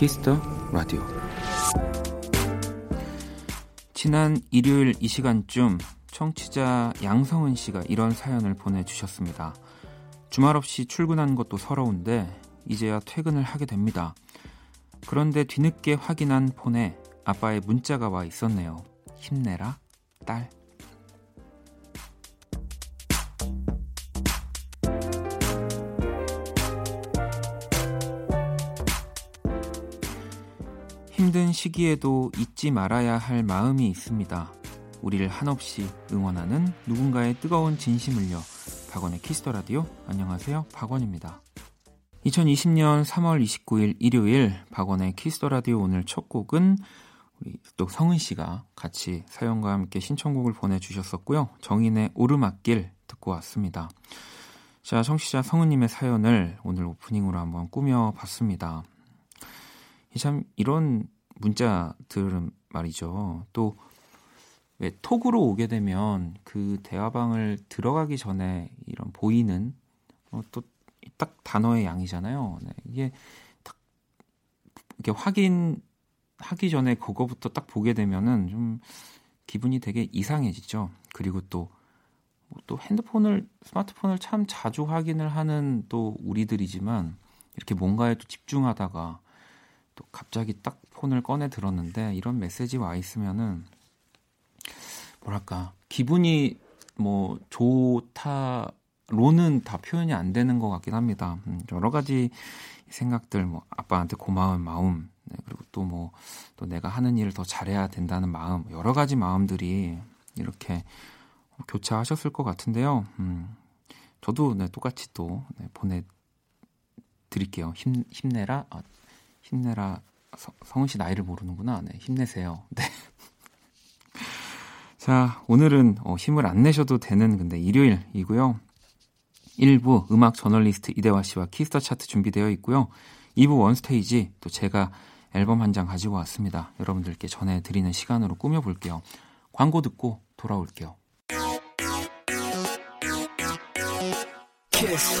Kiss the Radio. 지난 일요일 이 시간쯤 청취자 양성은 씨가 이런 사연을 보내주셨습니다. 주말 없이 출근한 것도 서러운데 이제야 퇴근을 하게 됩니다. 그런데 뒤늦게 확인한 폰에 아빠의 문자가 와 있었네요. 힘내라, 딸. 시기에도 잊지 말아야 할 마음이 있습니다. 우리를 한없이 응원하는 누군가의 뜨거운 진심을요. 박원의 Kiss the Radio. 안녕하세요. 박원입니다. 2020년 3월 29일 일요일 박원의 Kiss the Radio 오늘 첫 곡은 우리 또 성은 씨가 같이 사연과 함께 신청곡을 보내주셨었고요. 정인의 오르막길 듣고 왔습니다. 자, 청취자 성은님의 사연을 오늘 오프닝으로 한번 꾸며봤습니다. 참 이런 문자들은 말이죠. 또 왜 톡으로 오게 되면 그 대화방을 들어가기 전에 이런 보이는 어, 또딱 단어의 양이잖아요. 네, 이게 딱 이렇게 확인하기 전에 그거부터 딱 보게 되면은 좀 기분이 되게 이상해지죠. 그리고 또또 또 핸드폰을 스마트폰을 참 자주 확인을 하는 또 우리들이지만 이렇게 뭔가에 또 집중하다가 또 갑자기 딱 폰을 꺼내 들었는데 이런 메시지 와 있으면은 뭐랄까 기분이 뭐 좋다로는 다 표현이 안 되는 것 같긴 합니다. 음, 여러 가지 생각들 뭐 아빠한테 고마운 마음 네, 그리고 또 뭐또 뭐, 내가 하는 일을 더 잘해야 된다는 마음 여러 가지 마음들이 이렇게 교차하셨을 것 같은데요. 음, 저도 네, 똑같이 또 네, 보내 드릴게요. 힘 힘내라. 아, 힘내라. 서, 성은 씨 나이를 모르는구나. 네, 힘내세요. 네. 자, 오늘은 어, 힘을 안 내셔도 되는 근데 일요일이고요. 1부 음악 저널리스트 이대화 씨와 Kiss the Chart 준비되어 있고요. 2부 One Stage 또 제가 앨범 한 장 가지고 왔습니다. 여러분들께 전해드리는 시간으로 꾸며볼게요. 광고 듣고 돌아올게요. 키스.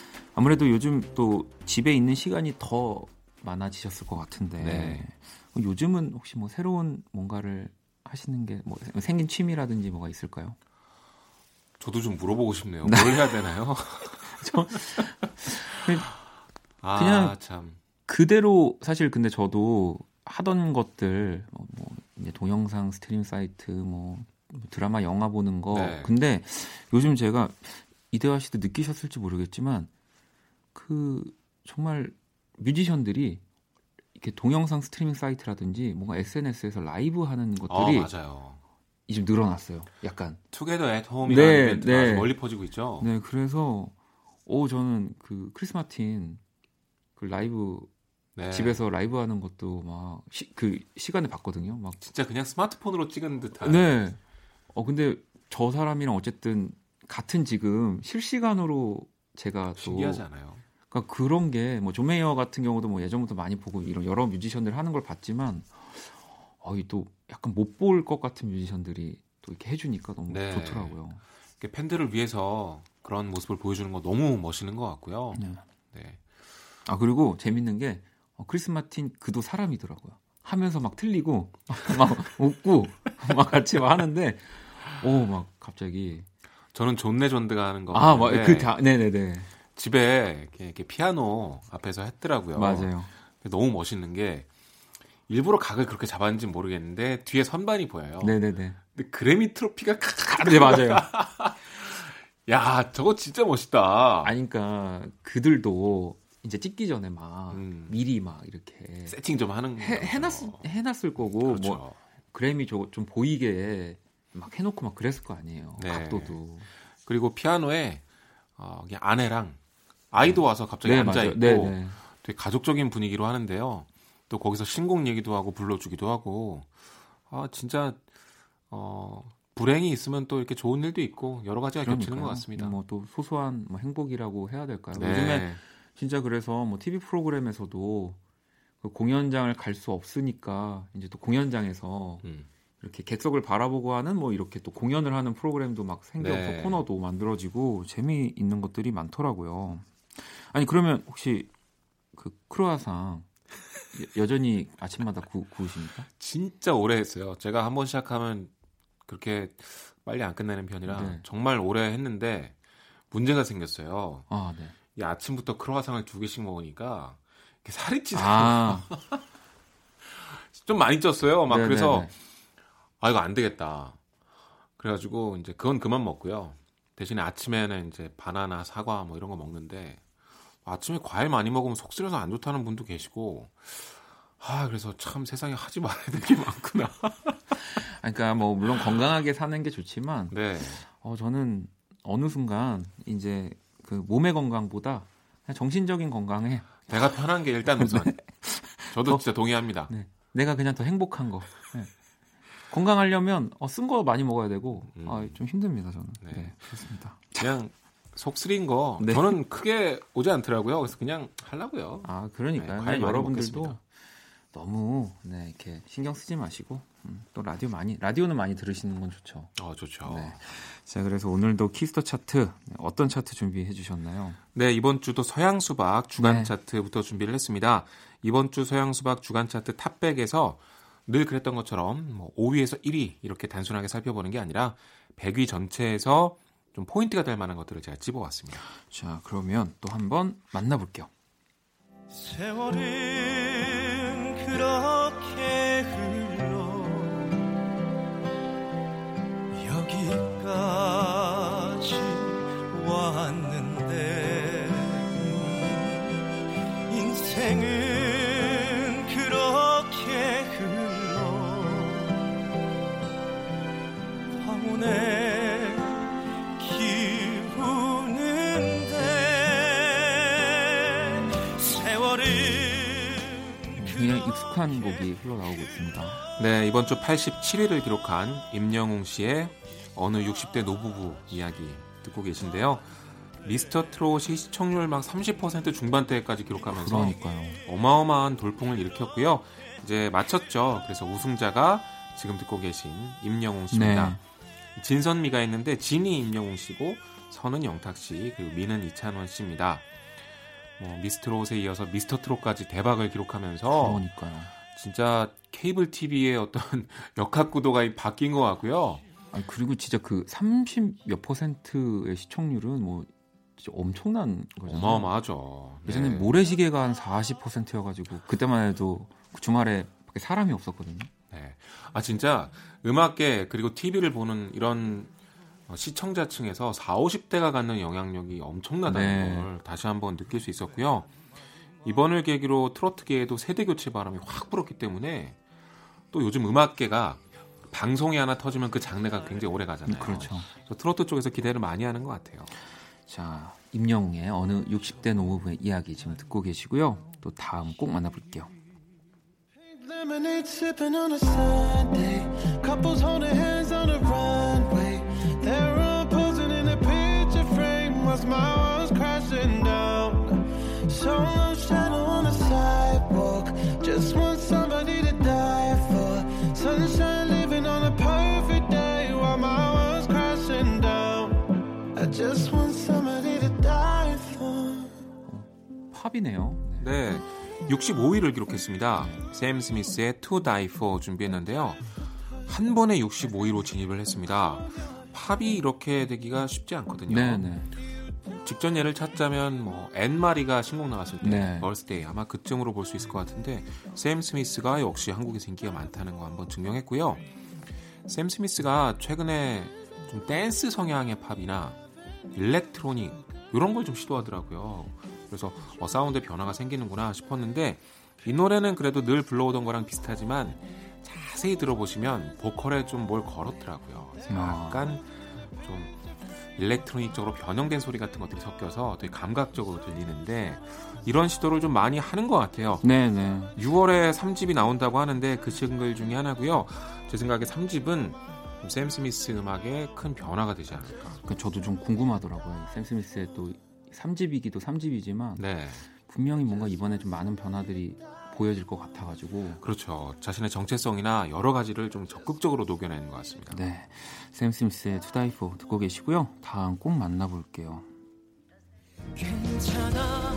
아무래도 요즘 또 집에 있는 시간이 더 많아지셨을 것 같은데 네. 요즘은 혹시 뭐 새로운 뭔가를 하시는 게 뭐 생긴 취미라든지 뭐가 있을까요? 저도 좀 물어보고 싶네요. 네. 뭘 해야 되나요? 저 아, 그냥 아, 참. 그대로 사실 근데 저도 하던 것들 뭐, 뭐 이제 동영상 스트리밍 사이트 뭐 드라마 영화 보는 거 네. 근데 요즘 제가 이대화 씨도 느끼셨을지 모르겠지만 그 정말 뮤지션들이 이렇게 동영상 스트리밍 사이트라든지 뭔가 SNS에서 라이브 하는 것들이 어. 이제 늘어났어요. 약간 Together at Home이라는 네, 네. 멀리 퍼지고 있죠. 네, 그래서 오 저는 그 크리스 마틴 그 라이브 네. 집에서 라이브 하는 것도 막 그 시간에 봤거든요. 막 진짜 그냥 스마트폰으로 찍은 듯한. 네. 어 근데 저 사람이랑 어쨌든 같은 지금 실시간으로 제가 또 신기하지 않아요. 그러니까 그런 게 뭐 존 메이어 같은 경우도 뭐 예전부터 많이 보고 이런 여러 뮤지션들 하는 걸 봤지만 어이 또 약간 못 볼 것 같은 뮤지션들이 또 이렇게 해주니까 너무 네. 좋더라고요. 팬들을 위해서 그런 모습을 보여주는 거 너무 멋있는 것 같고요. 네. 네. 아 그리고 재밌는 게 어, 크리스 마틴 그도 사람이더라고요. 하면서 막 틀리고 막 웃고 막 같이 막 하는데 오 막 갑자기 저는 존 레전드가 하는 거. 아, 그 다, 네네네. 집에 이렇게, 피아노 앞에서 했더라고요. 맞아요. 너무 멋있는 게 일부러 각을 그렇게 잡았는지 모르겠는데 뒤에 선반이 보여요. 네네네. 근데 그래미 트로피가 네 맞아요. 야 저거 진짜 멋있다. 아니 그러니까 그들도 이제 찍기 전에 막 음. 미리 막 이렇게 세팅 좀 하는 해, 해놨 해놨을 거고 뭐 그렇죠. 뭐 그래미 좀 보이게 막 해놓고 막 그랬을 거 아니에요. 네. 각도도. 그리고 피아노에 어, 아내랑 아이도 와서 갑자기 네, 앉아. 있고 네, 네. 되게 가족적인 분위기로 하는데요. 또 거기서 신곡 얘기도 하고 불러주기도 하고 아 진짜 어 불행이 있으면 또 이렇게 좋은 일도 있고 여러 가지가 겹치는 것 그러니까요. 같습니다. 뭐 또 소소한 뭐 행복이라고 해야 될까요? 네. 요즘에 진짜 그래서 뭐 TV 프로그램에서도 그 공연장을 갈 수 없으니까 이제 또 공연장에서 음. 이렇게 객석을 바라보고 하는 뭐 이렇게 또 공연을 하는 프로그램도 막 생겨서 네. 코너도 만들어지고 재미있는 것들이 많더라고요. 아니 그러면 혹시 그 크로아상 여- 여전히 아침마다 구, 구우십니까? 진짜 오래 했어요. 제가 한번 시작하면 그렇게 빨리 안 끝내는 편이라 네. 정말 오래 했는데 문제가 생겼어요. 아 네. 이 아침부터 크로와상을 두 개씩 먹으니까 살이 찌서 아 좀 많이 쪘어요. 막 네네네. 그래서 아 이거 안 되겠다. 그래가지고 이제 그건 그만 먹고요. 대신에 아침에는 이제 바나나, 사과 뭐 이런 거 먹는데 아침에 과일 많이 먹으면 속 쓰려서 안 좋다는 분도 계시고 아 그래서 참 세상에 하지 말아야 될 게 많구나. 그러니까 뭐 물론 건강하게 사는 게 좋지만 네, 어, 저는 어느 순간 이제 그 몸의 건강보다 정신적인 건강에 내가 편한 게 일단 우선. 저도 어. 진짜 동의합니다. 네, 내가 그냥 더 행복한 거. 네. 건강하려면 어, 쓴 거 많이 먹어야 되고 음. 아, 좀 힘듭니다 저는. 네. 네, 그렇습니다. 그냥 속 쓰린 거 네. 저는 크게 오지 않더라고요. 그래서 그냥 하려고요. 아 네, 그러니까요. 그냥 많이 여러분들도 먹겠습니다. 너무 네, 이렇게 신경 쓰지 마시고 음, 또 라디오 많이 라디오는 많이 들으시는 건 좋죠. 어 좋죠. 네. 자 그래서 오늘도 Kiss the Chart 네, 어떤 차트 준비해 주셨나요? 네, 이번 주도 서양 수박 주간 네. 차트부터 준비를 했습니다. 이번 주 서양 수박 주간 차트 탑백에서 늘 그랬던 것처럼 뭐 5위에서 1위 이렇게 단순하게 살펴보는 게 아니라 100위 전체에서 좀 포인트가 될 만한 것들을 제가 집어왔습니다. 자 그러면 또 한번 만나볼게요. 세월은 그렇 익숙한 곡이 흘러나오고 있습니다. 네, 이번 주 87위를 기록한 임영웅 씨의 어느 60대 노부부 이야기 듣고 계신데요. 미스터 트롯이 시청률 막 30% 중반대까지 기록하면서 그러니까요. 어마어마한 돌풍을 일으켰고요. 이제 마쳤죠. 그래서 우승자가 지금 듣고 계신 임영웅 씨입니다. 네. 진선미가 있는데 진이 임영웅 씨고 선은 영탁 씨 그리고 미는 이찬원 씨입니다. 뭐 미스트롯에 이어서 미스터 트롯까지 대박을 기록하면서 그러니까요. 진짜 케이블 TV의 어떤 역학 구도가 바뀐 것 같고요. 아니, 그리고 진짜 그 30몇 퍼센트의 시청률은 뭐 진짜 엄청난 거잖아요. 어마어마하죠. 예전에 네. 모래시계가 한 40%여가지고 그때만 해도 그 주말에 밖에 사람이 없었거든요. 네. 아 진짜 음악계 그리고 TV를 보는 이런 어, 시청자층에서 4, 50대가 갖는 영향력이 엄청나다는 네. 걸 다시 한번 느낄 수 있었고요. 이번을 계기로 트로트계에도 세대 교체 바람이 확 불었기 때문에 또 요즘 음악계가 방송이 하나 터지면 그 장르가 굉장히 오래 가잖아요. 그렇죠. 그래서 트로트 쪽에서 기대를 많이 하는 것 같아요. 자, 임영웅의 어느 60대 노부부의 이야기 지금 듣고 계시고요. 또 다음 꼭 만나볼게요. Lemonade sipping on a Sunday. Couples holding hands on the runway. Whilst my world's crashing down. Solo shadow on the sidewalk. Just want somebody to die for. Sunshine living on a perfect day while my world's crashing down. I just want somebody to die for. 팝이네요. 네. 네, 65위를 기록했습니다. 샘 스미스의 To Die For 준비했는데요. 한 번에 65위로 진입을 했습니다. 팝이 이렇게 되기가 쉽지 않거든요. 네, 네. 직전 예를 찾자면 뭐 앤 마리가 신곡 나왔을 때 네. Birthday 아마 그쯤으로 볼 수 있을 것 같은데 샘 스미스가 역시 한국에서 인기가 많다는 거 한번 증명했고요. 샘 스미스가 최근에 좀 댄스 성향의 팝이나 일렉트로닉 이런 걸 좀 시도하더라고요. 그래서 어, 사운드 변화가 생기는구나 싶었는데 이 노래는 그래도 늘 불러오던 거랑 비슷하지만 자세히 들어보시면 보컬에 좀 뭘 걸었더라고요. 아. 약간 좀 일렉트로닉적으로 변형된 소리 같은 것들이 섞여서 되게 감각적으로 들리는데 이런 시도를 좀 많이 하는 것 같아요. 네네. 6월에 3집이 나온다고 하는데 그 싱글 중에 하나고요. 제 생각에 3집은 샘 스미스 음악에 큰 변화가 되지 않을까. 그 저도 좀 궁금하더라고요. 샘 스미스의 또 3집이기도 3집이지만 네, 분명히 뭔가 이번에 좀 많은 변화들이 보여질 것 같아가지고 그렇죠. 자신의 정체성이나 여러 가지를 좀 적극적으로 녹여내는 것 같습니다. 네, 샘 스미스의 For 듣고 계시고요. 다음 꼭 만나볼게요. 괜찮아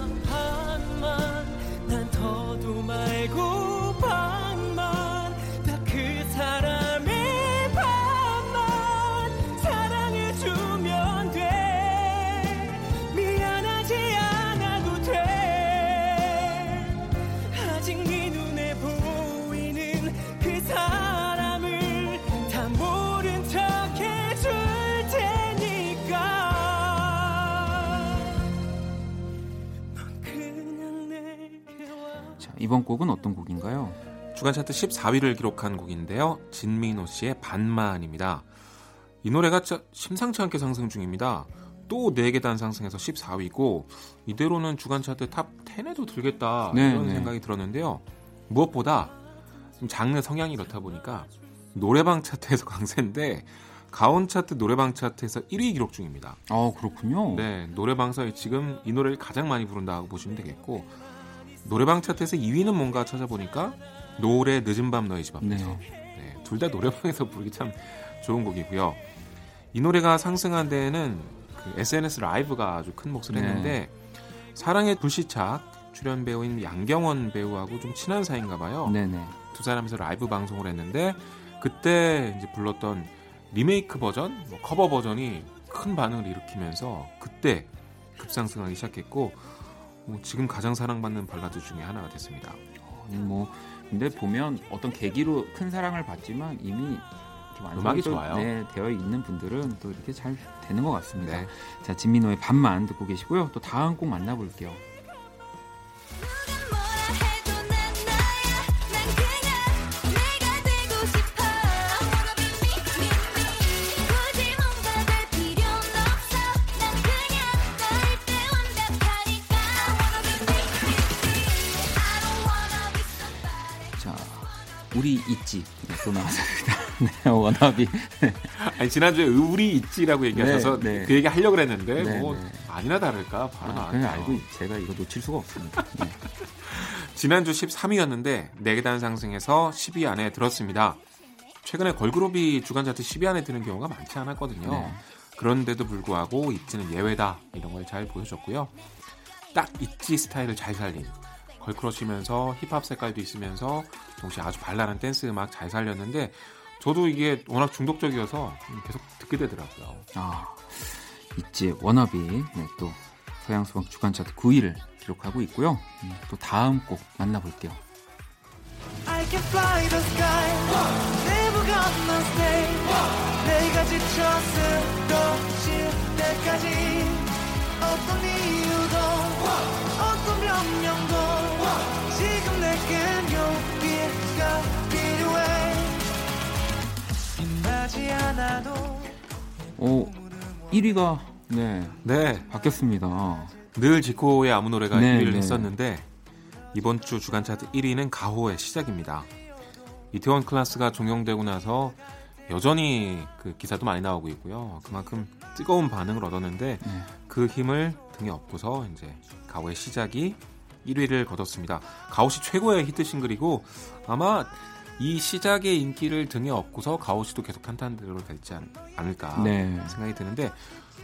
이번 곡은 어떤 곡인가요? 주간 차트 14위를 기록한 곡인데요. 진민호 씨의 반만입니다. 이 노래가 짜- 심상치 않게 상승 중입니다. 또 4계단 상승해서 14위고 이대로는 주간 차트 top 10에도 들겠다 네, 이런 네. 생각이 들었는데요. 무엇보다 좀 장르 성향이 이렇다 보니까 노래방 차트에서 강세인데 가온 차트 노래방 차트에서 1위 기록 중입니다. 아 그렇군요. 네, 노래방에서 지금 이 노래를 가장 많이 부른다고 보시면 되겠고 노래방 차트에서 2위는 뭔가 찾아보니까 노래 늦은 밤 너의 집 앞에서 네. 네, 둘 다 노래방에서 부르기 참 좋은 곡이고요. 이 노래가 상승한 데에는 그 SNS 라이브가 아주 큰 몫을 네. 했는데 사랑의 불시착 출연 배우인 양경원 배우하고 좀 친한 사이인가 봐요. 네네. 두 사람이서 라이브 방송을 했는데 그때 이제 불렀던 리메이크 버전, 뭐 커버 버전이 큰 반응을 일으키면서 그때 급상승하기 시작했고 뭐 지금 가장 사랑받는 발라드 중에 하나가 됐습니다. 어, 뭐 근데 보면 어떤 계기로 큰 사랑을 받지만 이미 음악이 또, 좋아요. 네, 되어 있는 분들은 또 이렇게 잘 되는 것 같습니다. 네. 자 진민호의 밤만 듣고 계시고요. 또 다음 곡 만나볼게요. 우리 있지 네, 또 나왔습니다. 네, 워너비. 아니 지난주에 우리 있지라고 얘기하셔서 네, 네. 그 얘기 하려고 그랬는데 네, 뭐 네. 아니나 다를까 바로 아, 나왔네요. 알고 있- 제가 이거 놓칠 수가 없습니다. 네. 지난주 13위였는데 4계단 상승해서 10위 안에 들었습니다. 최근에 걸그룹이 주간 차트 10위 안에 드는 경우가 많지 않았거든요. 네. 그런데도 불구하고 있지는 예외다 이런 걸 잘 보여줬고요. 딱 있지 스타일을 잘 살린 걸크러쉬면서 힙합 색깔도 있으면서 동시에 아주 발랄한 댄스 음악 잘 살렸는데 저도 이게 워낙 중독적이어서 계속 듣게 되더라고요. 아 있지 워너비 네, 또 서양 수박 주간 차트 9위를 기록하고 있고요. 음, 또 다음 곡 만나볼게요. I can fly the sky Never gonna stay 내가 지쳐 쓰러질 때까지 어떤 이유도 어떤 변명도 지금 내겐 용기가 필요해 빛나지 않아도 오 1위가 네 네, 바뀌었습니다. 늘 지코의 아무 노래가 네, 1위를 네. 했었는데 이번 주 주간 차트 1위는 가호의 시작입니다. 이태원 클래스가 종영되고 나서 여전히 그 기사도 많이 나오고 있고요. 그만큼 뜨거운 반응을 얻었는데 네. 그 힘을 등에 업고서 이제 가호의 시작이 1위를 거뒀습니다. 씨 최고의 히트 싱글이고 아마 이 시작의 인기를 등에 업고서 가호 씨도 계속 탄탄대로 않, 않을까 네. 생각이 드는데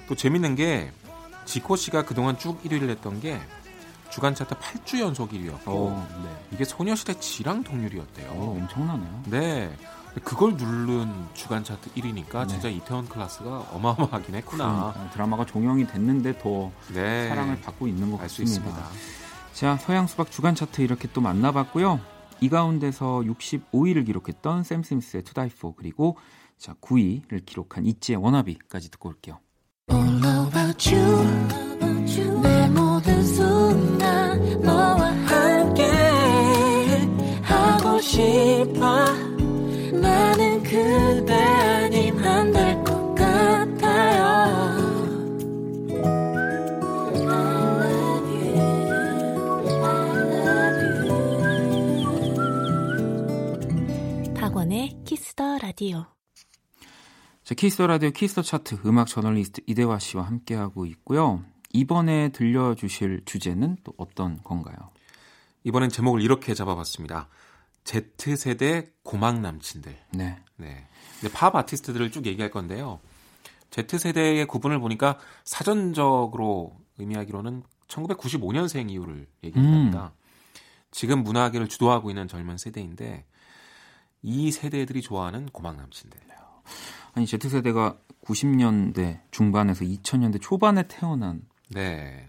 또 재밌는 게 지코 씨가 그동안 쭉 1위를 했던 게 주간 차트 8주 연속 1위였고 어, 네. 이게 소녀시대 지랑 동률이었대요. 어, 엄청나네요. 네. 그걸 누른 주간 차트 1위니까 네. 진짜 이태원 클래스가 어마어마하긴 했구나. 그러니까 드라마가 종영이 됐는데 더 네. 사랑을 받고 있는 것알수 같습니다. 있습니다. 자, 서양 수박 주간 차트 이렇게 또 만나봤고요. 이 가운데서 65위를 기록했던 샘 스미스의 To Die For 그리고 자 9위를 기록한 이지의 워너비까지 듣고 올게요. About 싶어 라디오. 자, Kiss the Radio Kiss the Chart 음악 저널리스트 이대화 씨와 함께하고 있고요. 이번에 들려주실 주제는 또 어떤 건가요? 이번엔 제목을 이렇게 잡아봤습니다. Z세대 고막 남친들. 네. 네. 근데 팝 아티스트들을 쭉 얘기할 건데요. Z세대의 구분을 보니까 사전적으로 의미하기로는 1995년생 이후를 얘기합니다. 지금 문화계를 주도하고 있는 젊은 세대인데 이 세대들이 좋아하는 고막 남친들. 아니 Z세대가 90년대 중반에서 2000년대 초반에 태어난 네.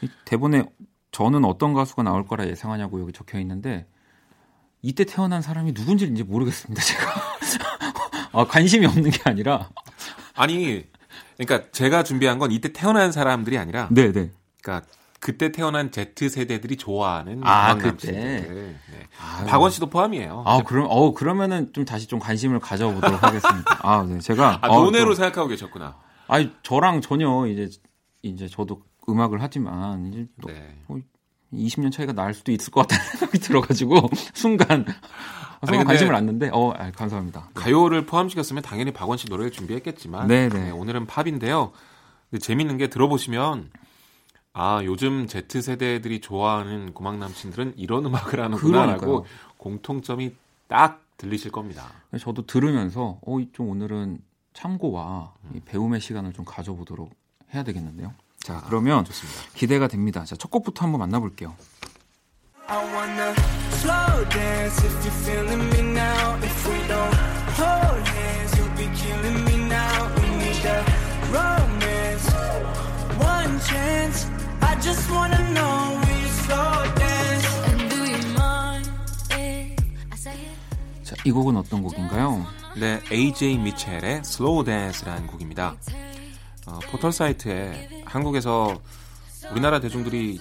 이 대본에 저는 어떤 가수가 나올 거라 예상하냐고 여기 적혀 있는데 이때 태어난 사람이 누군지 이제 모르겠습니다. 제가 아, 관심이 없는 게 아니라 아니, 그러니까 제가 준비한 건 이때 태어난 사람들이 아니라, 네, 네. 그러니까 그때 태어난 Z 세대들이 좋아하는 아, 그때? 네. 박원 씨도 포함이에요. 아, 그럼 어 그러면은 좀 다시 좀 관심을 가져보도록 하겠습니다. 아, 네. 제가 아, 어, 논외로 또- 생각하고 계셨구나. 아니 저랑 전혀 이제 이제 저도 음악을 하지만 이제 또 네. 20년 차이가 날 수도 있을 것 같다는 생각이 들어가지고 순간 순간 근데- 관심을 놨는데 어 아, 감사합니다. 가요를 포함시켰으면 당연히 박원 씨 노래를 준비했겠지만 네, 네. 오늘은 팝인데요. 재밌는 게 들어보시면 아 요즘 Z 세대들이 좋아하는 고막 남친들은 이런 음악을 하는구나라고. 공통점이 딱 들리실 겁니다. 저도 들으면서 어좀 오늘은 참고와 이 배움의 시간을 좀 가져보도록 해야 되겠는데요. 자 그러면 좋습니다. 기대가 됩니다. 자첫 곡부터 한번 만나볼게요. I wanna slow dance if you're feeling me now. If 자 이 곡은 어떤 곡인가요? 네, AJ 미첼의 Slow Dance라는 곡입니다. 어, 포털 사이트에 한국에서 우리나라 대중들이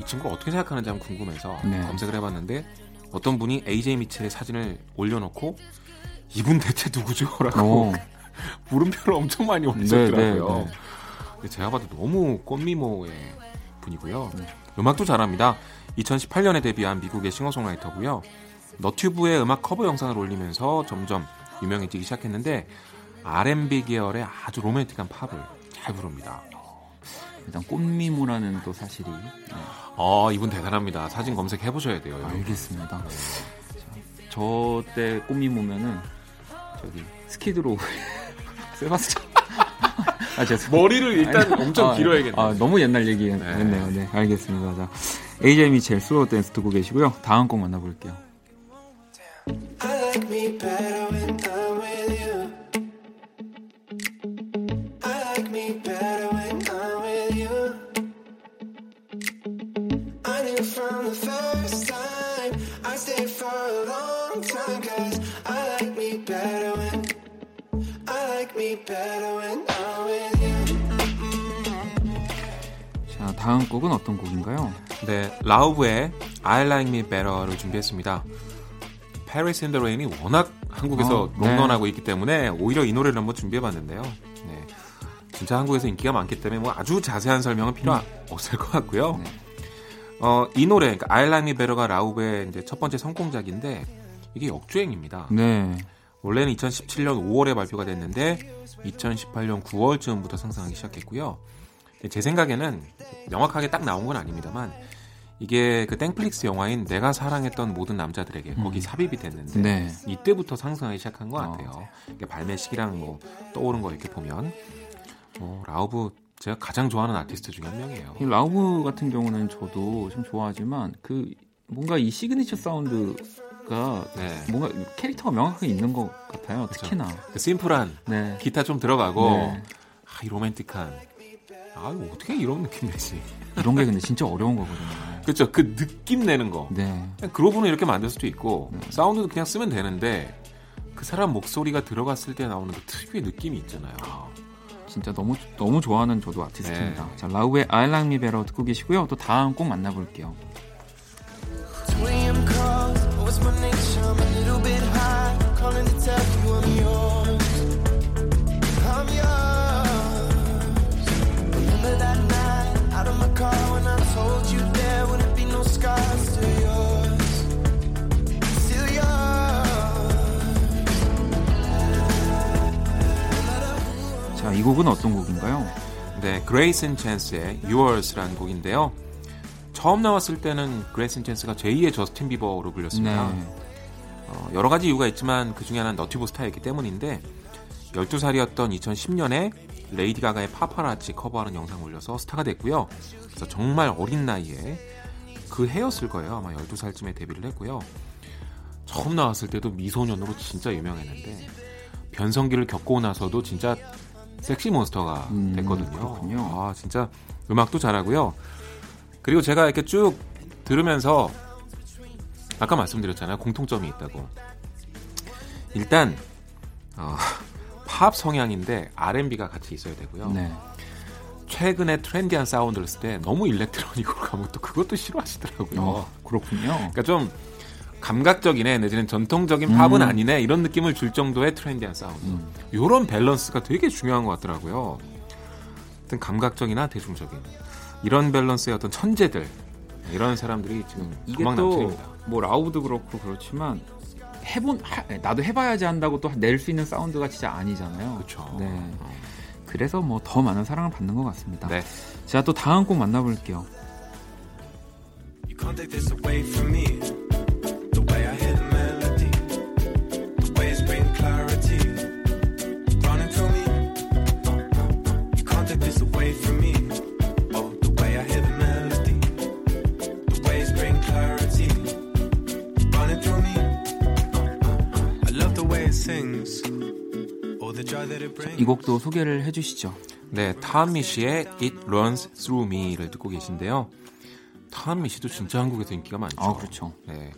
이 친구를 어떻게 생각하는지 한번 궁금해서 네. 검색을 해봤는데 어떤 분이 AJ 미첼의 사진을 올려놓고 이분 대체 누구죠? 라고 오. 물음표를 엄청 많이 올리셨더라고요. 네, 네. 근데 제가 봐도 너무 꽃미모의 분이고요. 음악도 잘합니다. 2018년에 데뷔한 미국의 싱어송라이터고요. 너튜브에 음악 커버 영상을 올리면서 점점 유명해지기 시작했는데 R&B 계열의 아주 로맨틱한 팝을 잘 부릅니다. 일단 꽃미모라는 또 사실이 네, 아 이분 대단합니다. 사진 검색해 보셔야 돼요. 여러분. 알겠습니다. 저 때 꽃미모면은 저기 스키드로 세바스찬 아 머리를 일단 아니, 엄청 아, 길어야겠네요. 아, 너무 옛날 얘기했네요. 네, 알겠습니다. 자, AJ 미첼 슬로우 댄스 듣고 계시고요. 다음 곡 만나볼게요. I like me better when 다음 곡은 어떤 곡인가요? 네, 라우브의 I Like Me Better를 준비했습니다. Paris in the Rain이 워낙 한국에서 어, 네. 롱런하고 있기 때문에 오히려 이 노래를 한번 준비해봤는데요. 네, 진짜 한국에서 인기가 많기 때문에 뭐 아주 자세한 설명은 필요 음. 없을 것 같고요. 네. 어, 이 노래, 그러니까 I Like Me Better가 라우브의 이제 첫 번째 선공작인데 이게 역주행입니다. 네. 원래는 2017년 5월에 발표가 됐는데 2018년 9월쯤부터 상승하기 시작했고요. 제 생각에는 명확하게 딱 나온 건 아닙니다만 이게 그 땡플릭스 영화인 내가 사랑했던 모든 남자들에게 거기 삽입이 됐는데 음. 네. 이때부터 상승하기 시작한 것 어. 같아요. 이게 발매 시기랑 뭐 떠오른 거 이렇게 보면 뭐 Lauv 제가 가장 좋아하는 아티스트 중에 한 명이에요. 이 Lauv 같은 경우는 저도 좀 좋아하지만 그 뭔가 이 시그니처 사운드가 네. 뭔가 캐릭터가 명확하게 있는 것 같아요. 그쵸. 특히나. 그 심플한 네. 기타 좀 들어가고 네. 아, 이 로맨틱한 아 어떻게 이런 느낌 내지? 이런 게 근데 진짜 어려운 거거든요. 그렇죠. 그 느낌 내는 거. 네. 그냥 그루브는 이렇게 만들 수도 있고 사운드도 그냥 쓰면 되는데 그 사람 목소리가 들어갔을 때 나오는 그 특유의 느낌이 있잖아요. 진짜 너무 너무 좋아하는 저도 아티스트입니다. 네. 자, 라우의 I Like Me Better 듣고 계시고요. 또 다음 곡 만나볼게요. 2 a.m. calls, it's my nature, I'm a little bit high. Calling to tell you I'm yours. 자, 이 곡은 어떤 곡인가요? 네, 그레이스 앤 찬스의 Yours라는 곡인데요. 처음 나왔을 때는 그레이슨 챈스가 제2의 저스틴 비버로 불렸습니다. 네. 어, 여러 가지 이유가 있지만 그 중에 하나는 너튜브 스타였기 때문인데 12살이었던 2010년에 레이디 가가의 Paparazzi 커버하는 영상을 올려서 스타가 됐고요. 그래서 정말 어린 나이에 그 해였을 거예요. 아마 12살쯤에 데뷔를 했고요. 처음 나왔을 때도 미소년으로 진짜 유명했는데 변성기를 겪고 나서도 진짜 sexy monster가 음, 됐거든요. 그렇군요. 아, 진짜 음악도 잘하고요. 그리고 제가 이렇게 쭉 들으면서 아까 말씀드렸잖아요. 공통점이 있다고. 일단 어, 팝 성향인데 R&B가 같이 있어야 되고요. 네. 최근에 trendy한 사운드를 쓸 때 너무 electronic으로 가면 또 그것도 싫어하시더라고요. 어, 그렇군요. 그러니까 좀 감각적이네 내지는 전통적인 팝은 음. 아니네 이런 느낌을 줄 정도의 trendy한 사운드. 음. 이런 밸런스가 되게 중요한 것 같더라고요. 어떤 감각적이나 대중적인 이런 밸런스의 어떤 천재들 이런 사람들이 지금 이게 도망 또 남친입니다. 뭐 라우드 그렇고 그렇지만 해본 하- 나도 해봐야지 한다고 또 낼 수 있는 사운드가 진짜 아니잖아요. 그렇죠. 네. 그래서 뭐 더 많은 사랑을 받는 것 같습니다. 네. 자, 또 다음 곡 만나볼게요. 이 곡도 소개를 해주시죠. 네, 타미 씨의 It Runs Through Me를 듣고 계신데요. 타미 씨도 진짜 한국에서 인기가 많죠. 아, 그렇죠. 네.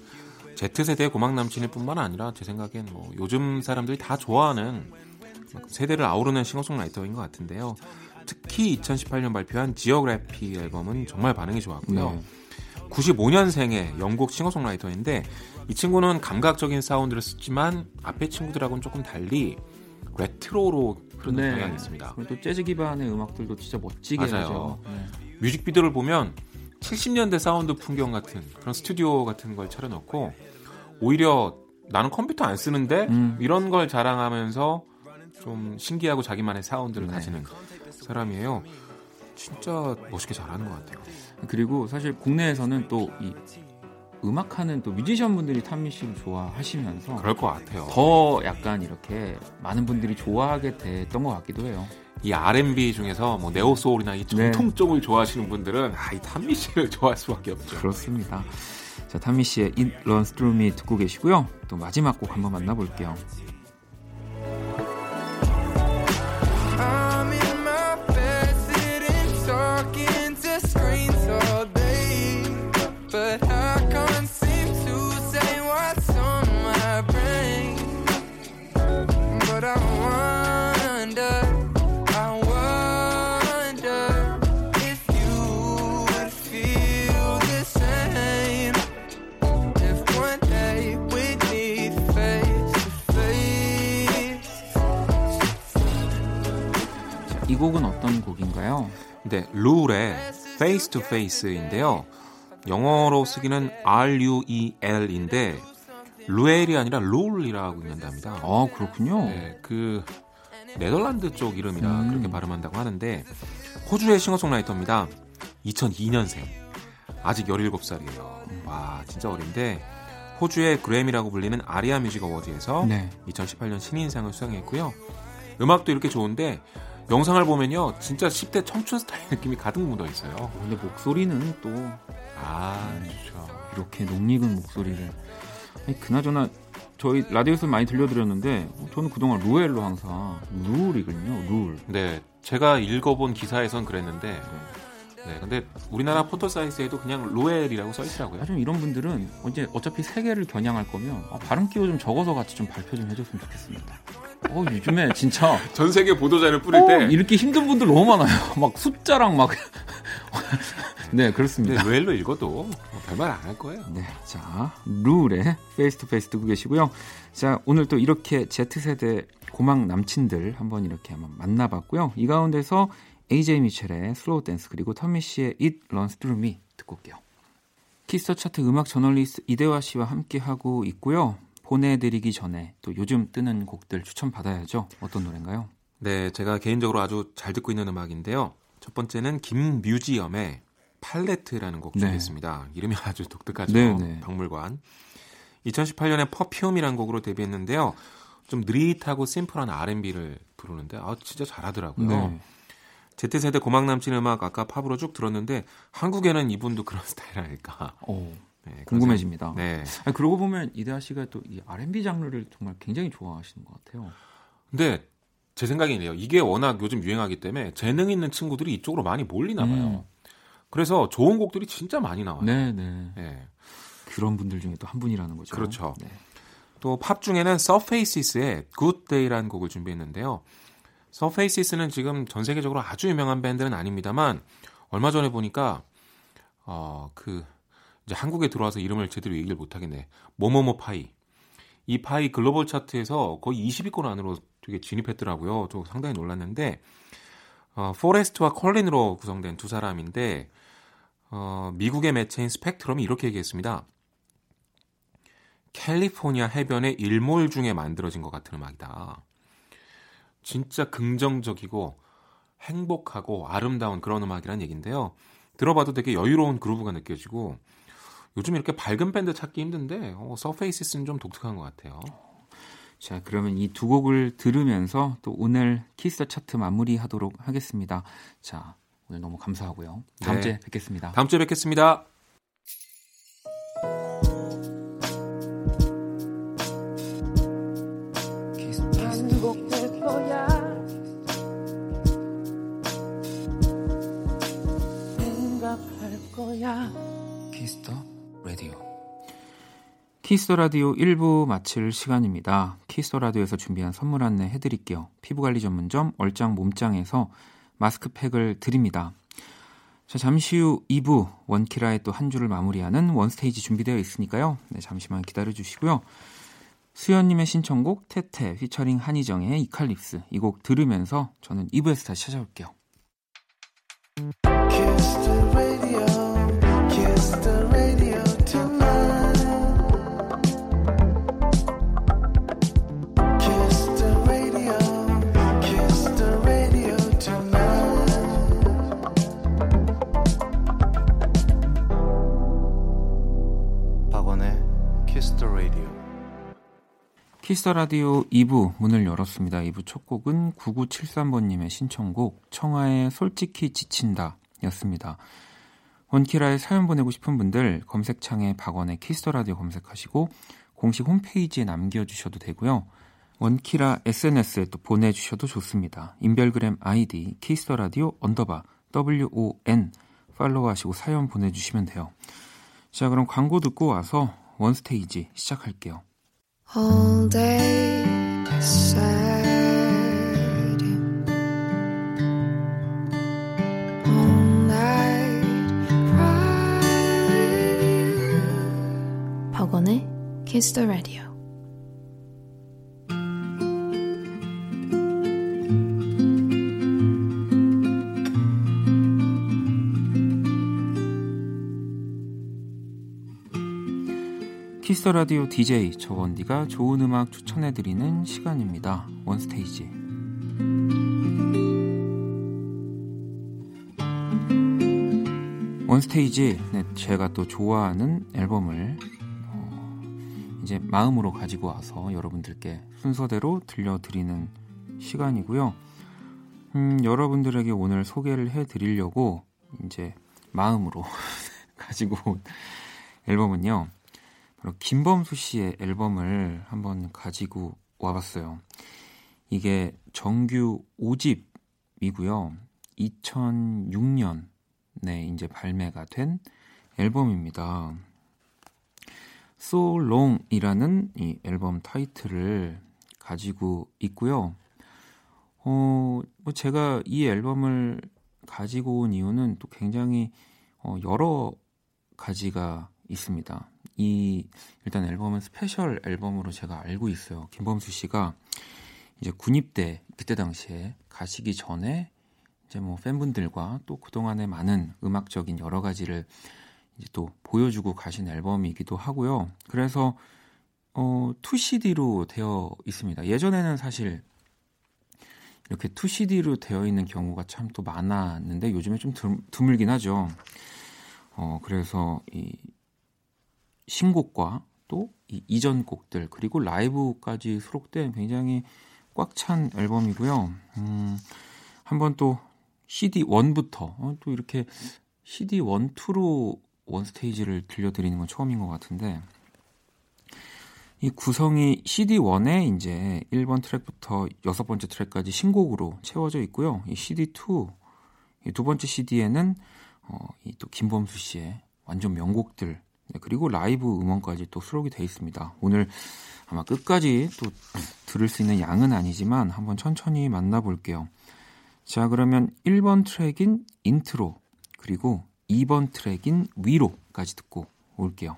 Z세대의 고막 남친일 뿐만 아니라 제 생각엔 뭐 요즘 사람들이 다 좋아하는 세대를 아우르는 싱어송라이터인 것 같은데요. 특히 2018년 발표한 지오그래피 앨범은 정말 반응이 좋았고요. 네. 95년생의 영국 싱어송라이터인데 이 친구는 감각적인 사운드를 쓰지만 앞에 친구들하고는 조금 달리 레트로로 흐르는 경향이 있습니다. 그리고 또 재즈 기반의 음악들도 진짜 멋지게 맞아요. 하죠. 네. 뮤직비디오를 보면 70년대 사운드 풍경 같은 그런 스튜디오 같은 걸 차려놓고 오히려 나는 컴퓨터 안 쓰는데 음. 이런 걸 자랑하면서 좀 신기하고 자기만의 사운드를 네. 가지는 사람이에요. 진짜 멋있게 잘하는 것 같아요. 그리고 사실 국내에서는 또 이 음악하는 또 뮤지션 분들이 톰 미쉬를 좋아하시면서 그럴 것 같아요. 더 약간 이렇게 많은 분들이 좋아하게 됐던 것 같기도 해요. 이 R&B 중에서 뭐 네오 소울이나 이 네. 전통 쪽을 좋아하시는 분들은 아, 이 탄미 씨를 좋아할 수밖에 없죠. 그렇습니다. 자, 탄미 씨의 It Runs Through Me 듣고 계시고요. 또 마지막 곡 한번 만나볼게요. 곡은 어떤 곡인가요? 네, 룰의 Face to Face인데요. 영어로 쓰기는 R-U-E-L인데 루엘이 아니라 룰이라고 읽는답니다. 아, 그렇군요. 네, 그 네덜란드 쪽 이름이라 음. 그렇게 발음한다고 하는데 호주의 싱어송라이터입니다. 2002년생. 아직 17살이에요. 와, 진짜 어린데 호주의 그래미라고 불리는 아리아 뮤직 어워즈에서 네. 2018년 신인상을 수상했고요. 음악도 이렇게 좋은데 영상을 보면요. 진짜 10대 청춘 스타일 느낌이 가득 묻어 있어요. 근데 목소리는 또 아, 좋죠. 이렇게 녹익은 목소리를 아니, 그나저나 저희 라디오에서 많이 들려드렸는데 저는 그동안 루엘로 항상 룰이거든요 룰 네, 제가 읽어본 기사에선 그랬는데, 네, 근데 우리나라 포털 사이트에도 그냥 로엘이라고 써 있더라고요. 아, 좀 이런 분들은 이제 어차피 세 개를 겨냥할 거면 아, 발음 끼워 좀 적어서 같이 좀 발표 좀 해줬으면 좋겠습니다 어 요즘에 진짜 전 세계 보도자료를 뿌릴 어, 때, 읽기 힘든 분들 너무 많아요 막 숫자랑 막 네 그렇습니다 근데 Ruel로 읽어도 뭐 별말 안 할 거예요. 네, 자 Ruel의 Face to Face 듣고 계시고요. 자 오늘 또 이렇게 Z 세대 고막 남친들 한번 이렇게 한번 만나 봤고요. 이 가운데서 AJ 미첼의 Slow Dance 그리고 톰 미쉬의 It Runs Through Me 듣고 올게요. Kiss the Chart 음악 저널리스트 이대화 씨와 함께 하고 있고요. 보내드리기 전에 또 요즘 뜨는 곡들 추천 받아야죠. 어떤 노래인가요? 네, 제가 개인적으로 아주 잘 듣고 있는 음악인데요. 첫 번째는 김뮤지엄의 Palette라는 곡 네. 준비했습니다. 이름이 아주 독특하죠. 네, 네. 박물관. 2018년에 Perfume이라는 곡으로 데뷔했는데요. 좀 느릿하고 심플한 R&B를 부르는데 아 진짜 잘하더라고요. 네. Z세대 고막 남친 음악 아까 팝으로 쭉 들었는데 한국에는 이분도 그런 스타일 아닐까. 오, 궁금해집니다. 네. 아니, 그러고 보면 이대하 씨가 또 이 R&B 장르를 정말 굉장히 좋아하시는 것 같아요. 근데 제 생각이네요. 이게 워낙 요즘 유행하기 때문에 재능 있는 친구들이 이쪽으로 많이 몰리나 봐요. 그래서 좋은 곡들이 진짜 많이 나와요. 음. 네, 네. 예. 그런 분들 중에 또 한 분이라는 거죠. 그렇죠. 네. 또팝 중에는 Surfaces의 Good Day라는 곡을 준비했는데요. Surfaces는 지금 전 세계적으로 아주 유명한 밴드는 아닙니다만 얼마 전에 보니까 어 그 이제 한국에 들어와서 이름을 제대로 얘기를 못 하겠네. 모모모 파이. 이 파이 글로벌 차트에서 거의 20위권 안으로 되게 진입했더라고요. 저 상당히 놀랐는데 어, 포레스트와 콜린으로 구성된 두 사람인데 어, 미국의 매체인 스펙트럼이 이렇게 얘기했습니다. 캘리포니아 해변의 일몰 중에 만들어진 것 같은 음악이다. 진짜 긍정적이고 행복하고 아름다운 그런 음악이란 얘기인데요. 들어봐도 되게 여유로운 그루브가 느껴지고 요즘 이렇게 밝은 밴드 찾기 힘든데 어, 서페이시스는 좀 독특한 것 같아요. 자, 그러면 이 두 곡을 들으면서 또 오늘 키스 차트 마무리하도록 하겠습니다. 자, 오늘 너무 감사하고요. 다음 네. 주에 뵙겠습니다. 다음 주에 뵙겠습니다. Kiss the Radio 1부 마칠 시간입니다. Kiss the Radio에서 준비한 선물 안내 해드릴게요. 피부관리 전문점 얼짱 몸짱에서 마스크팩을 드립니다. 자, 잠시 후 2부 원키라의 또 한 주를 마무리하는 One Stage 준비되어 있으니까요. 네, 잠시만 기다려 주시고요. 수연님의 신청곡 테테 피처링 한희정의 Eclipse 이 곡 들으면서 저는 2부에서 다시 찾아올게요. Kiss the Radio 2부 문을 열었습니다. 2부 첫 곡은 9973번님의 신청곡 청하의 솔직히 지친다 였습니다. 원키라에 사연 보내고 싶은 분들 검색창에 박원의 Kiss the Radio 검색하시고 공식 홈페이지에 남겨주셔도 되고요. 원키라 SNS에 또 보내주셔도 좋습니다. 인별그램 아이디 Kiss the Radio underbar WON follow하시고 사연 보내주시면 돼요. 자 그럼 광고 듣고 와서 원스테이지 시작할게요. All day sad All night cry 박원의 Kiss the Radio Kiss the Radio DJ 저 원디가 좋은 음악 추천해 드리는 시간입니다. One Stage. One Stage, 네, 제가 또 좋아하는 앨범을 어, 이제 마음으로 가지고 와서 여러분들께 순서대로 들려드리는 시간이고요. 음, 여러분들에게 오늘 소개를 해드리려고 이제 마음으로 가지고 온 앨범은요. 바로 김범수 씨의 앨범을 한번 가지고 와봤어요. 이게 정규 5집이고요. 2006년에 이제 발매가 된 앨범입니다. So Long이라는 이 앨범 타이틀을 가지고 있고요. 어, 뭐 제가 이 앨범을 가지고 온 이유는 또 굉장히 어, 여러 가지가 있습니다. 이 일단 앨범은 스페셜 앨범으로 제가 알고 있어요. 김범수 씨가 이제 군입대 그때 당시에 가시기 전에 이제 뭐 팬분들과 또 그동안의 많은 음악적인 여러 가지를 이제 또 보여주고 가신 앨범이기도 하고요. 그래서 어 2CD로 되어 있습니다. 예전에는 사실 이렇게 2CD로 되어 있는 경우가 참 또 많았는데 요즘에 좀 드, 드물긴 하죠. 어, 그래서 이 신곡과 또이 이전 곡들 그리고 라이브까지 수록된 굉장히 꽉 찬 앨범이고요. 음, 한번 또 CD 1부터 어, 또 이렇게 CD 1, 2로 원 스테이지를 들려드리는 건 처음인 것 같은데 이 구성이 CD1에 이제 1번 트랙부터 여섯 번째 트랙까지 신곡으로 채워져 있고요. 이 CD2, 이 두 번째 CD에는 어, 이 또 김범수 씨의 완전 명곡들 네, 그리고 라이브 음원까지 또 수록이 돼 있습니다. 오늘 아마 끝까지 또 들을 수 있는 양은 아니지만 한번 천천히 만나볼게요. 자, 그러면 1번 트랙인 인트로 그리고 2번 트랙인 위로까지 듣고 올게요.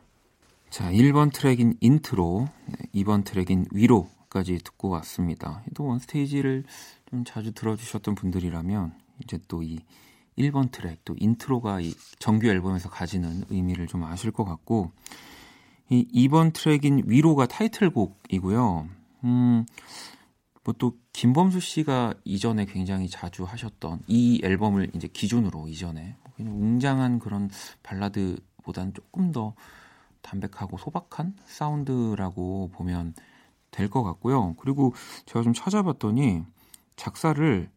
자, 1번 트랙인 인트로, 2번 트랙인 위로까지 듣고 왔습니다. 또 원스테이지를 좀 자주 들어주셨던 분들이라면 이제 또 이 1번 트랙, 또 인트로가 이 정규 앨범에서 가지는 의미를 좀 아실 것 같고 이 2번 트랙인 위로가 타이틀곡이고요. 음, 뭐 또 김범수 씨가 이전에 굉장히 자주 하셨던 이 앨범을 이제 기준으로 이전에 그냥 웅장한 그런 발라드보다는 조금 더 담백하고 소박한 사운드라고 보면 될 것 같고요. 그리고 제가 좀 찾아봤더니 작사를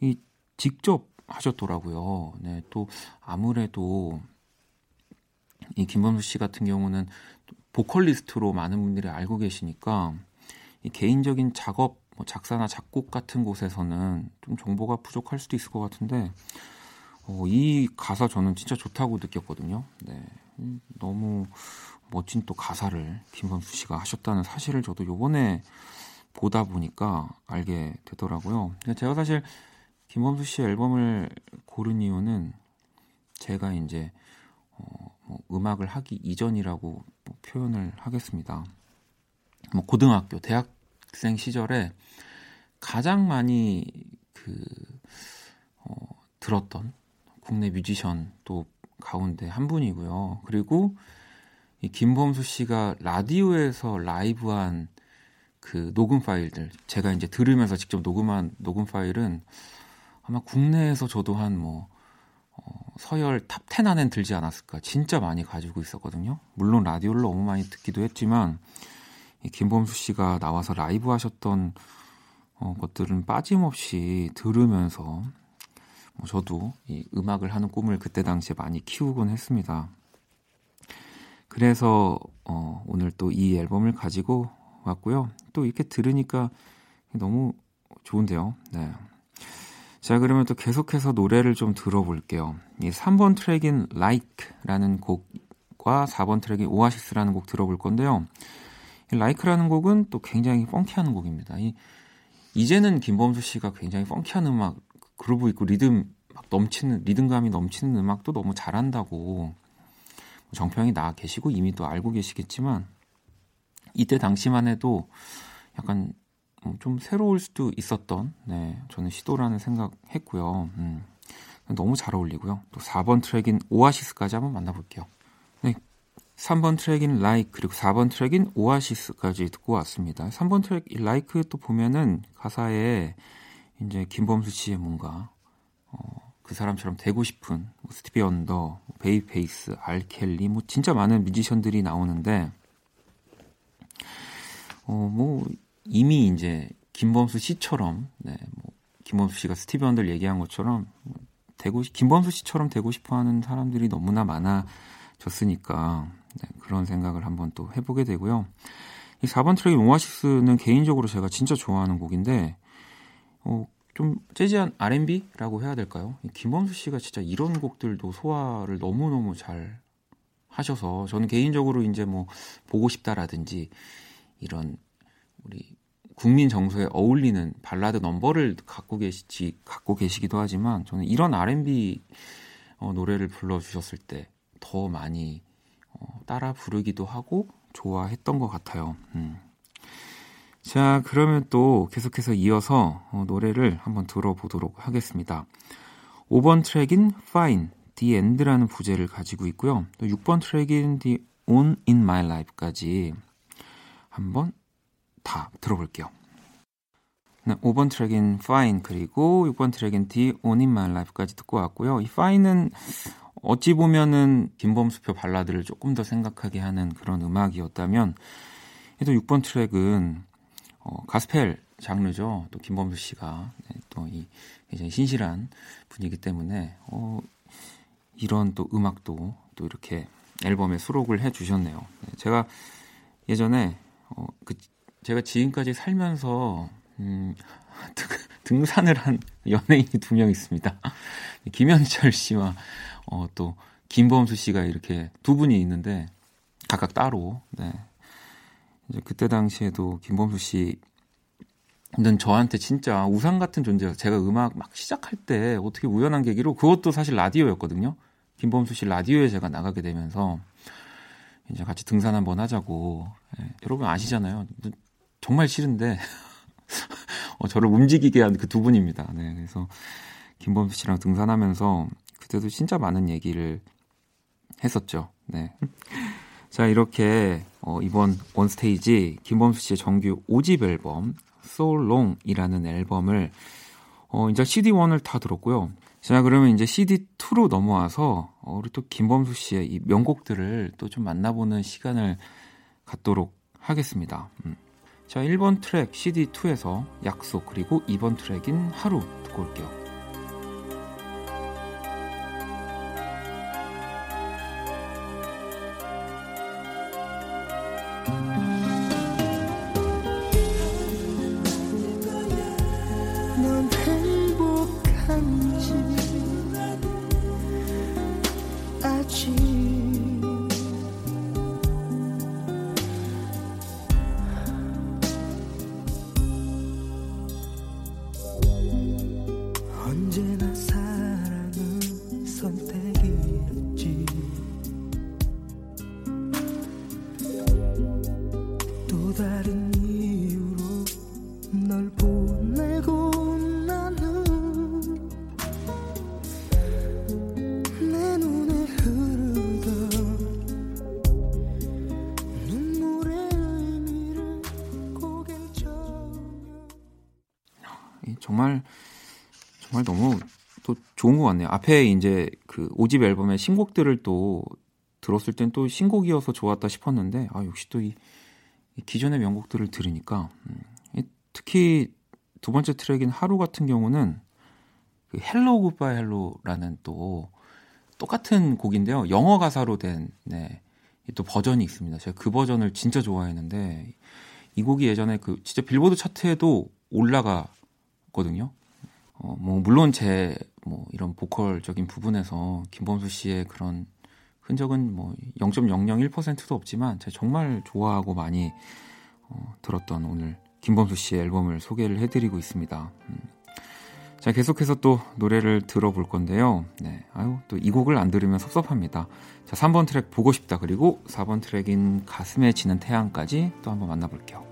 이 직접 하셨더라고요. 네, 또 아무래도 이 김범수 씨 같은 경우는 보컬리스트로 많은 분들이 알고 계시니까 이 개인적인 작업, 뭐 작사나 작곡 같은 곳에서는 좀 정보가 부족할 수도 있을 것 같은데 어, 이 가사 저는 진짜 좋다고 느꼈거든요. 네, 음, 너무 멋진 또 가사를 김범수 씨가 하셨다는 사실을 저도 요번에 보다 보니까 알게 되더라고요. 제가 사실 김범수 씨 앨범을 고른 이유는 제가 이제 어, 뭐 음악을 하기 이전이라고 뭐 표현을 하겠습니다. 뭐 고등학교, 대학생 시절에 가장 많이 그 어, 들었던 국내 뮤지션 또 가운데 한 분이고요. 그리고 이 김범수 씨가 라디오에서 라이브한 그 녹음 파일들 제가 이제 들으면서 직접 녹음한 녹음 파일은 아마 국내에서 저도 한 뭐 어, 서열 top 10 안엔 들지 않았을까 진짜 많이 가지고 있었거든요. 물론 라디오를 너무 많이 듣기도 했지만 이 김범수 씨가 나와서 라이브 하셨던 어, 것들은 빠짐없이 들으면서 뭐 저도 이 음악을 하는 꿈을 그때 당시에 많이 키우곤 했습니다. 그래서 어, 오늘 또 이 앨범을 가지고 왔고요. 또 이렇게 들으니까 너무 좋은데요. 네. 자, 그러면 또 계속해서 노래를 좀 들어볼게요. 이 3번 트랙인 Like라는 곡과 4번 트랙인 Oasis라는 곡 들어볼 건데요. 이 Like라는 곡은 또 굉장히 펑키한 곡입니다. 이, 이제는 김범수 씨가 굉장히 펑키한 음악, 그루브 있고 리듬 막 넘치는, 리듬감이 넘치는 음악도 너무 잘한다고 정평이 나와 계시고 이미 또 알고 계시겠지만 이때 당시만 해도 약간 어, 좀 새로울 수도 있었던 네, 저는 시도라는 생각했고요. 음, 너무 잘 어울리고요. 또 4번 트랙인 오아시스까지 한번 만나볼게요. 네, 3번 트랙인 Like 그리고 4번 트랙인 오아시스까지 듣고 왔습니다. 3번 트랙 Like 또 보면은 가사에 이제 김범수 씨의 뭔가 어, 그 사람처럼 되고 싶은 뭐 스티비 원더, 베이비페이스, 알켈리 뭐 진짜 많은 뮤지션들이 나오는데 어 뭐 이미 이제 김범수 씨처럼 네, 뭐 김범수 씨가 스티비 원더를 얘기한 것처럼 뭐 되고 김범수 씨처럼 되고 싶어하는 사람들이 너무나 많아졌으니까 네, 그런 생각을 한번 또 해보게 되고요. 이 4번 트랙의 오아시스는 개인적으로 제가 진짜 좋아하는 곡인데 어, 좀 재즈한 R&B라고 해야 될까요? 김범수 씨가 진짜 이런 곡들도 소화를 너무 너무 잘 하셔서 저는 개인적으로 이제 뭐 보고 싶다라든지 이런 우리 국민 정서에 어울리는 발라드 넘버를 갖고 계시지 갖고 계시기도 하지만 저는 이런 R&B 어, 노래를 불러주셨을 때 더 많이 어, 따라 부르기도 하고 좋아했던 것 같아요. 음. 자, 그러면 또 계속해서 이어서 어, 노래를 한번 들어보도록 하겠습니다. 5번 트랙인 Fine, The End라는 부제를 가지고 있고요. 또 6번 트랙인 The On In My Life까지 한번 다 들어볼게요. 네, 5번 트랙인 Fine 그리고 6번 트랙인 The On In My Life까지 듣고 왔고요. 이 Fine은 어찌 보면은 김범수표 발라드를 조금 더 생각하게 하는 그런 음악이었다면 또 6번 트랙은 어, 가스펠 장르죠. 또 김범수 씨가 네, 또이 굉장히 신실한 분이기 때문에 어, 이런 또 음악도 또 이렇게 앨범에 수록을 해 주셨네요. 네, 제가 예전에 어, 그 제가 지금까지 살면서 음, 등산을 한 연예인이 두 명 있습니다. 김현철 씨와 어, 또 김범수 씨가 이렇게 두 분이 있는데 각각 따로. 네. 이제 그때 당시에도 김범수 씨는 저한테 진짜 우상 같은 존재예요. 제가 음악 막 시작할 때 어떻게 우연한 계기로 그것도 사실 라디오였거든요. 김범수 씨 라디오에 제가 나가게 되면서 이제 같이 등산 한번 하자고. 네. 여러분 아시잖아요. 정말 싫은데 어, 저를 움직이게 한 그 두 분입니다. 네, 그래서 김범수 씨랑 등산하면서 그때도 진짜 많은 얘기를 했었죠. 네. 자, 이렇게 어, 이번 원스테이지 김범수 씨의 정규 5집 앨범 So Long이라는 앨범을 어, 이제 CD1을 다 들었고요. 자, 그러면 이제 CD2로 넘어와서 어, 우리 또 김범수 씨의 이 명곡들을 또 좀 만나보는 시간을 갖도록 하겠습니다. 음. 자, 1번 트랙 CD2에서 약속 그리고 2번 트랙인 하루 듣고 올게요. 좋은 것 같네요. 앞에 이제 그 5집 앨범의 신곡들을 또 들었을 땐 또 신곡이어서 좋았다 싶었는데 아 역시 또 이 기존의 명곡들을 들으니까 음, 이 특히 두 번째 트랙인 하루 같은 경우는 그 Hello Goodbye Hello라는 또 똑같은 곡인데요. 영어 가사로 된 네, 이 또 버전이 있습니다. 제가 그 버전을 진짜 좋아했는데 이 곡이 예전에 그 진짜 빌보드 차트에도 올라갔거든요. 어, 뭐 물론 제 뭐 이런 보컬적인 부분에서 김범수 씨의 그런 흔적은 뭐 0.001%도 없지만 제가 정말 좋아하고 많이 어, 들었던 오늘 김범수 씨의 앨범을 소개를 해드리고 있습니다. 음. 자 계속해서 또 노래를 들어볼 건데요. 네, 아유 또 이 곡을 안 들으면 섭섭합니다. 자 3번 트랙 보고 싶다 그리고 4번 트랙인 가슴에 지는 태양까지 또 한번 만나볼게요.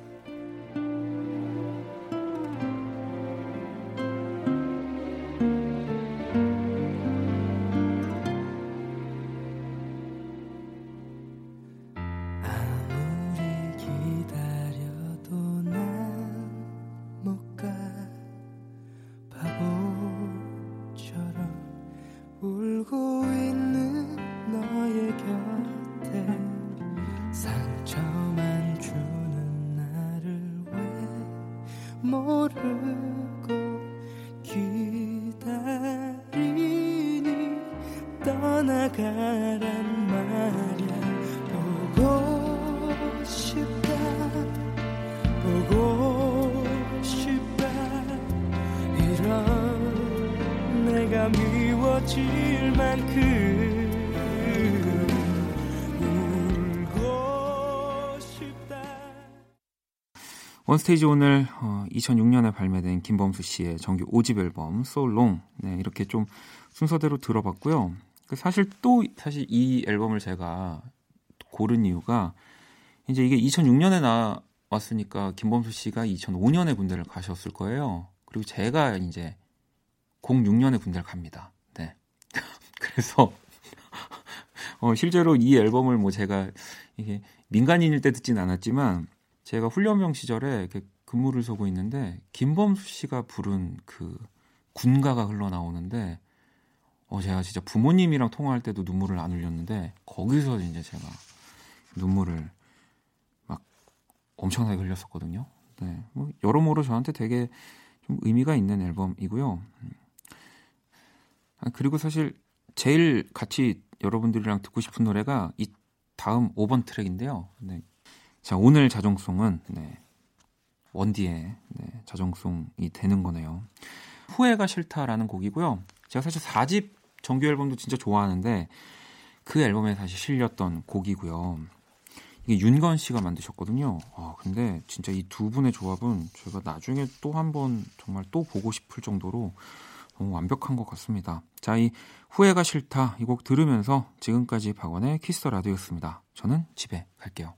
스테이지 오늘 어, 2006년에 발매된 김범수 씨의 정규 5집 앨범 Long 네, 이렇게 좀 순서대로 들어봤고요. 그 사실 또 사실 이 앨범을 제가 고른 이유가 이제 이게 2006년에 나왔으니까 김범수 씨가 2005년에 군대를 가셨을 거예요. 그리고 제가 이제 06년에 군대를 갑니다. 네. 그래서 어, 실제로 이 앨범을 뭐 제가 이게 민간인일 때 듣진 않았지만 제가 훈련병 시절에 이렇게 근무를 서고 있는데 김범수 씨가 부른 그 군가가 흘러나오는데 어 제가 진짜 부모님이랑 통화할 때도 눈물을 안 흘렸는데 거기서 이제 제가 눈물을 막 엄청나게 흘렸었거든요. 네, 뭐 여러모로 저한테 되게 좀 의미가 있는 앨범이고요. 아, 그리고 사실 제일 같이 여러분들이랑 듣고 싶은 노래가 이 다음 5번 트랙인데요. 네. 자, 오늘 자정송은 네. 원디의 네, 자정송이 되는 거네요. 후회가 싫다라는 곡이고요. 제가 사실 4집 정규 앨범도 진짜 좋아하는데 그 앨범에 다시 실렸던 곡이고요. 이게 윤건 씨가 만드셨거든요. 아, 근데 진짜 이 두 분의 조합은 제가 나중에 또 한 번 정말 또 보고 싶을 정도로 너무 완벽한 것 같습니다. 자, 이 후회가 싫다 이 곡 들으면서 지금까지 박원의 Kiss the Radio였습니다. 저는 집에 갈게요.